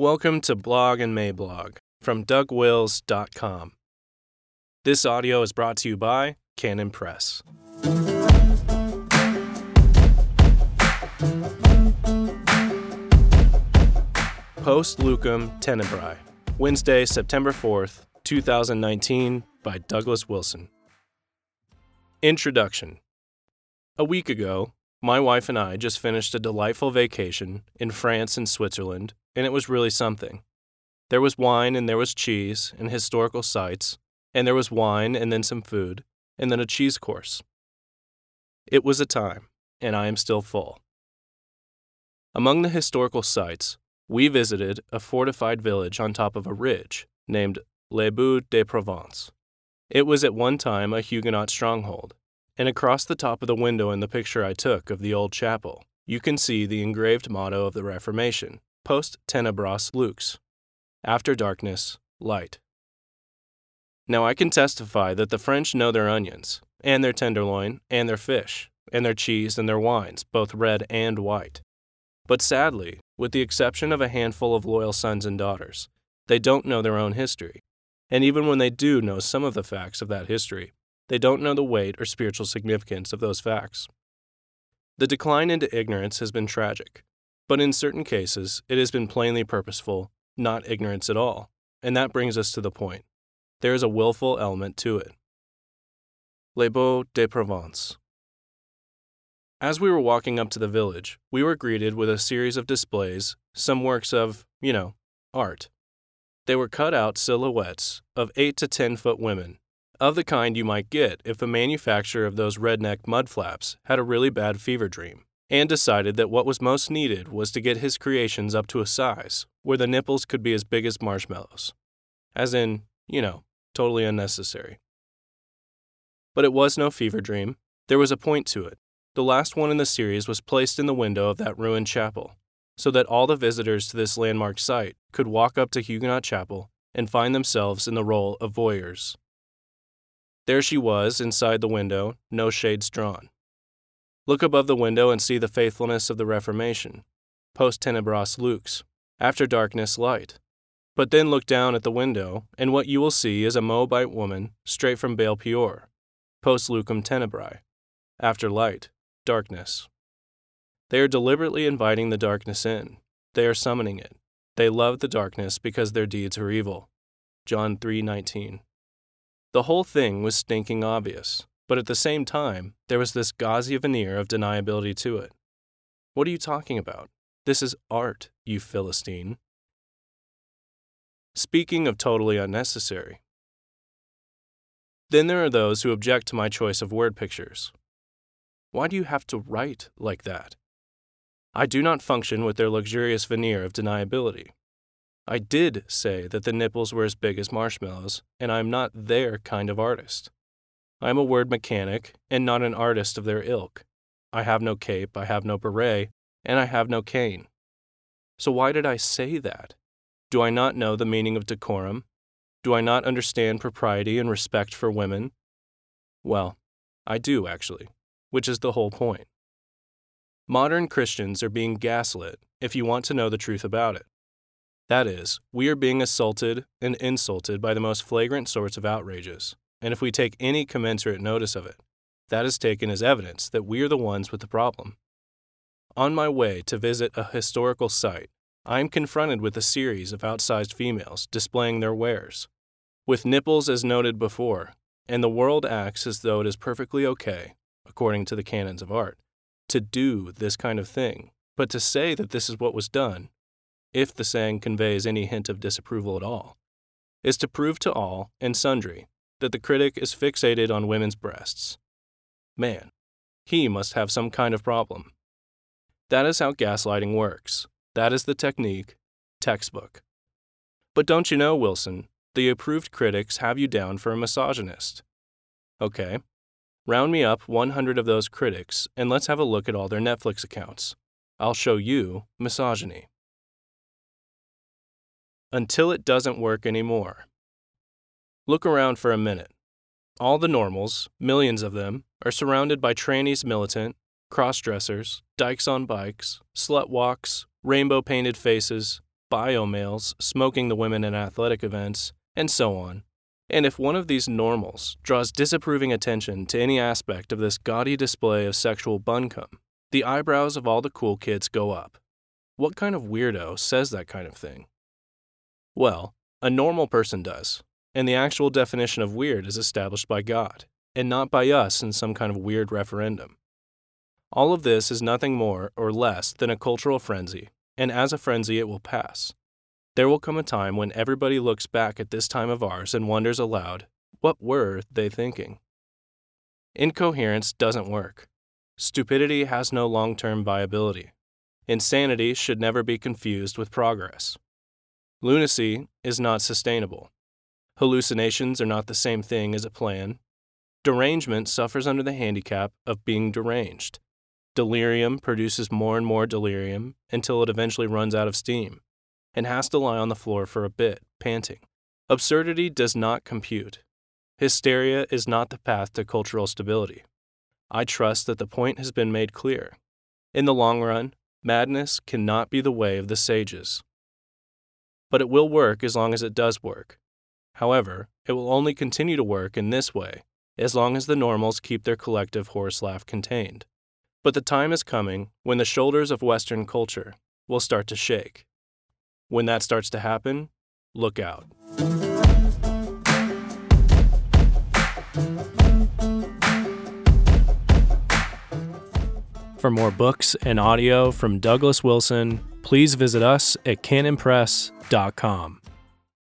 Welcome to Blog and Mablog from DougWils.com. This audio is brought to you by Canon Press. Post Lucem Tenebrae, Wednesday, September 4th, 2019, by Douglas Wilson. Introduction A week ago, my wife and I just finished a delightful vacation in France and Switzerland, and it was really something. There was wine and there was cheese and historical sites, and there was wine and then some food, and then a cheese course. It was a time, and I am still full. Among the historical sites, we visited a fortified village on top of a ridge named Les Baux de Provence. It was at one time a Huguenot stronghold, and across the top of the window in the picture I took of the old chapel, you can see the engraved motto of the Reformation Post Tenebras Lux After darkness, light. Now I can testify that the French know their onions, and their tenderloin, and their fish, and their cheese and their wines, both red and white. But sadly, with the exception of a handful of loyal sons and daughters, they don't know their own history. And even when they do know some of the facts of that history, they don't know the weight or spiritual significance of those facts. The decline into ignorance has been tragic, but in certain cases, it has been plainly purposeful, not ignorance at all. And that brings us to the point. There is a willful element to it. Les Baux de Provence. As we were walking up to the village, we were greeted with a series of displays, some works of, you know, art. They were cut out silhouettes of 8 to 10 foot women of the kind you might get if the manufacturer of those redneck mud flaps had a really bad fever dream and decided that what was most needed was to get his creations up to a size where the nipples could be as big as marshmallows. As in, you know, totally unnecessary. But it was no fever dream. There was a point to it. The last one in the series was placed in the window of that ruined chapel, so that all the visitors to this landmark site could walk up to Huguenot Chapel and find themselves in the role of voyeurs. There she was, inside the window, no shades drawn. Look above the window and see the faithfulness of the Reformation. Post tenebras lux, after darkness, light. But then look down at the window, and what you will see is a Moabite woman straight from Baal Peor. Post lucem tenebrae, after light, darkness. They are deliberately inviting the darkness in. They are summoning it. They love the darkness because their deeds are evil. John 3:19. The whole thing was stinking obvious, but at the same time, there was this gauzy veneer of deniability to it. What are you talking about? This is art, you Philistine. Speaking of totally unnecessary. Then there are those who object to my choice of word pictures. Why do you have to write like that? I do not function with their luxurious veneer of deniability. I did say that the nipples were as big as marshmallows, and I am not their kind of artist. I am a word mechanic and not an artist of their ilk. I have no cape, I have no beret, and I have no cane. So why did I say that? Do I not know the meaning of decorum? Do I not understand propriety and respect for women? Well, I do actually, which is the whole point. Modern Christians are being gaslit if you want to know the truth about it. That is, we are being assaulted and insulted by the most flagrant sorts of outrages, and if we take any commensurate notice of it, that is taken as evidence that we are the ones with the problem. On my way to visit a historical site, I am confronted with a series of outsized females displaying their wares, with nipples as noted before, and the world acts as though it is perfectly okay, according to the canons of art, to do this kind of thing, but to say that this is what was done if the saying conveys any hint of disapproval at all, is to prove to all and sundry that the critic is fixated on women's breasts. Man, he must have some kind of problem. That is how gaslighting works. That is the technique, textbook. But don't you know, Wilson, the approved critics have you down for a misogynist. Okay, round me up 100 of those critics and let's have a look at all their Netflix accounts. I'll show you misogyny until it doesn't work anymore. Look around for a minute. All the normals, millions of them, are surrounded by trannies militant, cross dressers, dykes on bikes, slut walks, rainbow painted faces, bio males smoking the women in athletic events, and so on. And if one of these normals draws disapproving attention to any aspect of this gaudy display of sexual buncombe, the eyebrows of all the cool kids go up. What kind of weirdo says that kind of thing? Well, a normal person does, and the actual definition of weird is established by God, and not by us in some kind of weird referendum. All of this is nothing more or less than a cultural frenzy, and as a frenzy it will pass. There will come a time when everybody looks back at this time of ours and wonders aloud, what were they thinking? Incoherence doesn't work. Stupidity has no long term viability. Insanity should never be confused with progress. Lunacy is not sustainable. Hallucinations are not the same thing as a plan. Derangement suffers under the handicap of being deranged. Delirium produces more and more delirium until it eventually runs out of steam and has to lie on the floor for a bit, panting. Absurdity does not compute. Hysteria is not the path to cultural stability. I trust that the point has been made clear. In the long run, madness cannot be the way of the sages. But it will work as long as it does work. However, it will only continue to work in this way as long as the normals keep their collective horse laugh contained. But the time is coming when the shoulders of Western culture will start to shake. When that starts to happen, look out. For more books and audio from Douglas Wilson, please visit us at canonpress.com.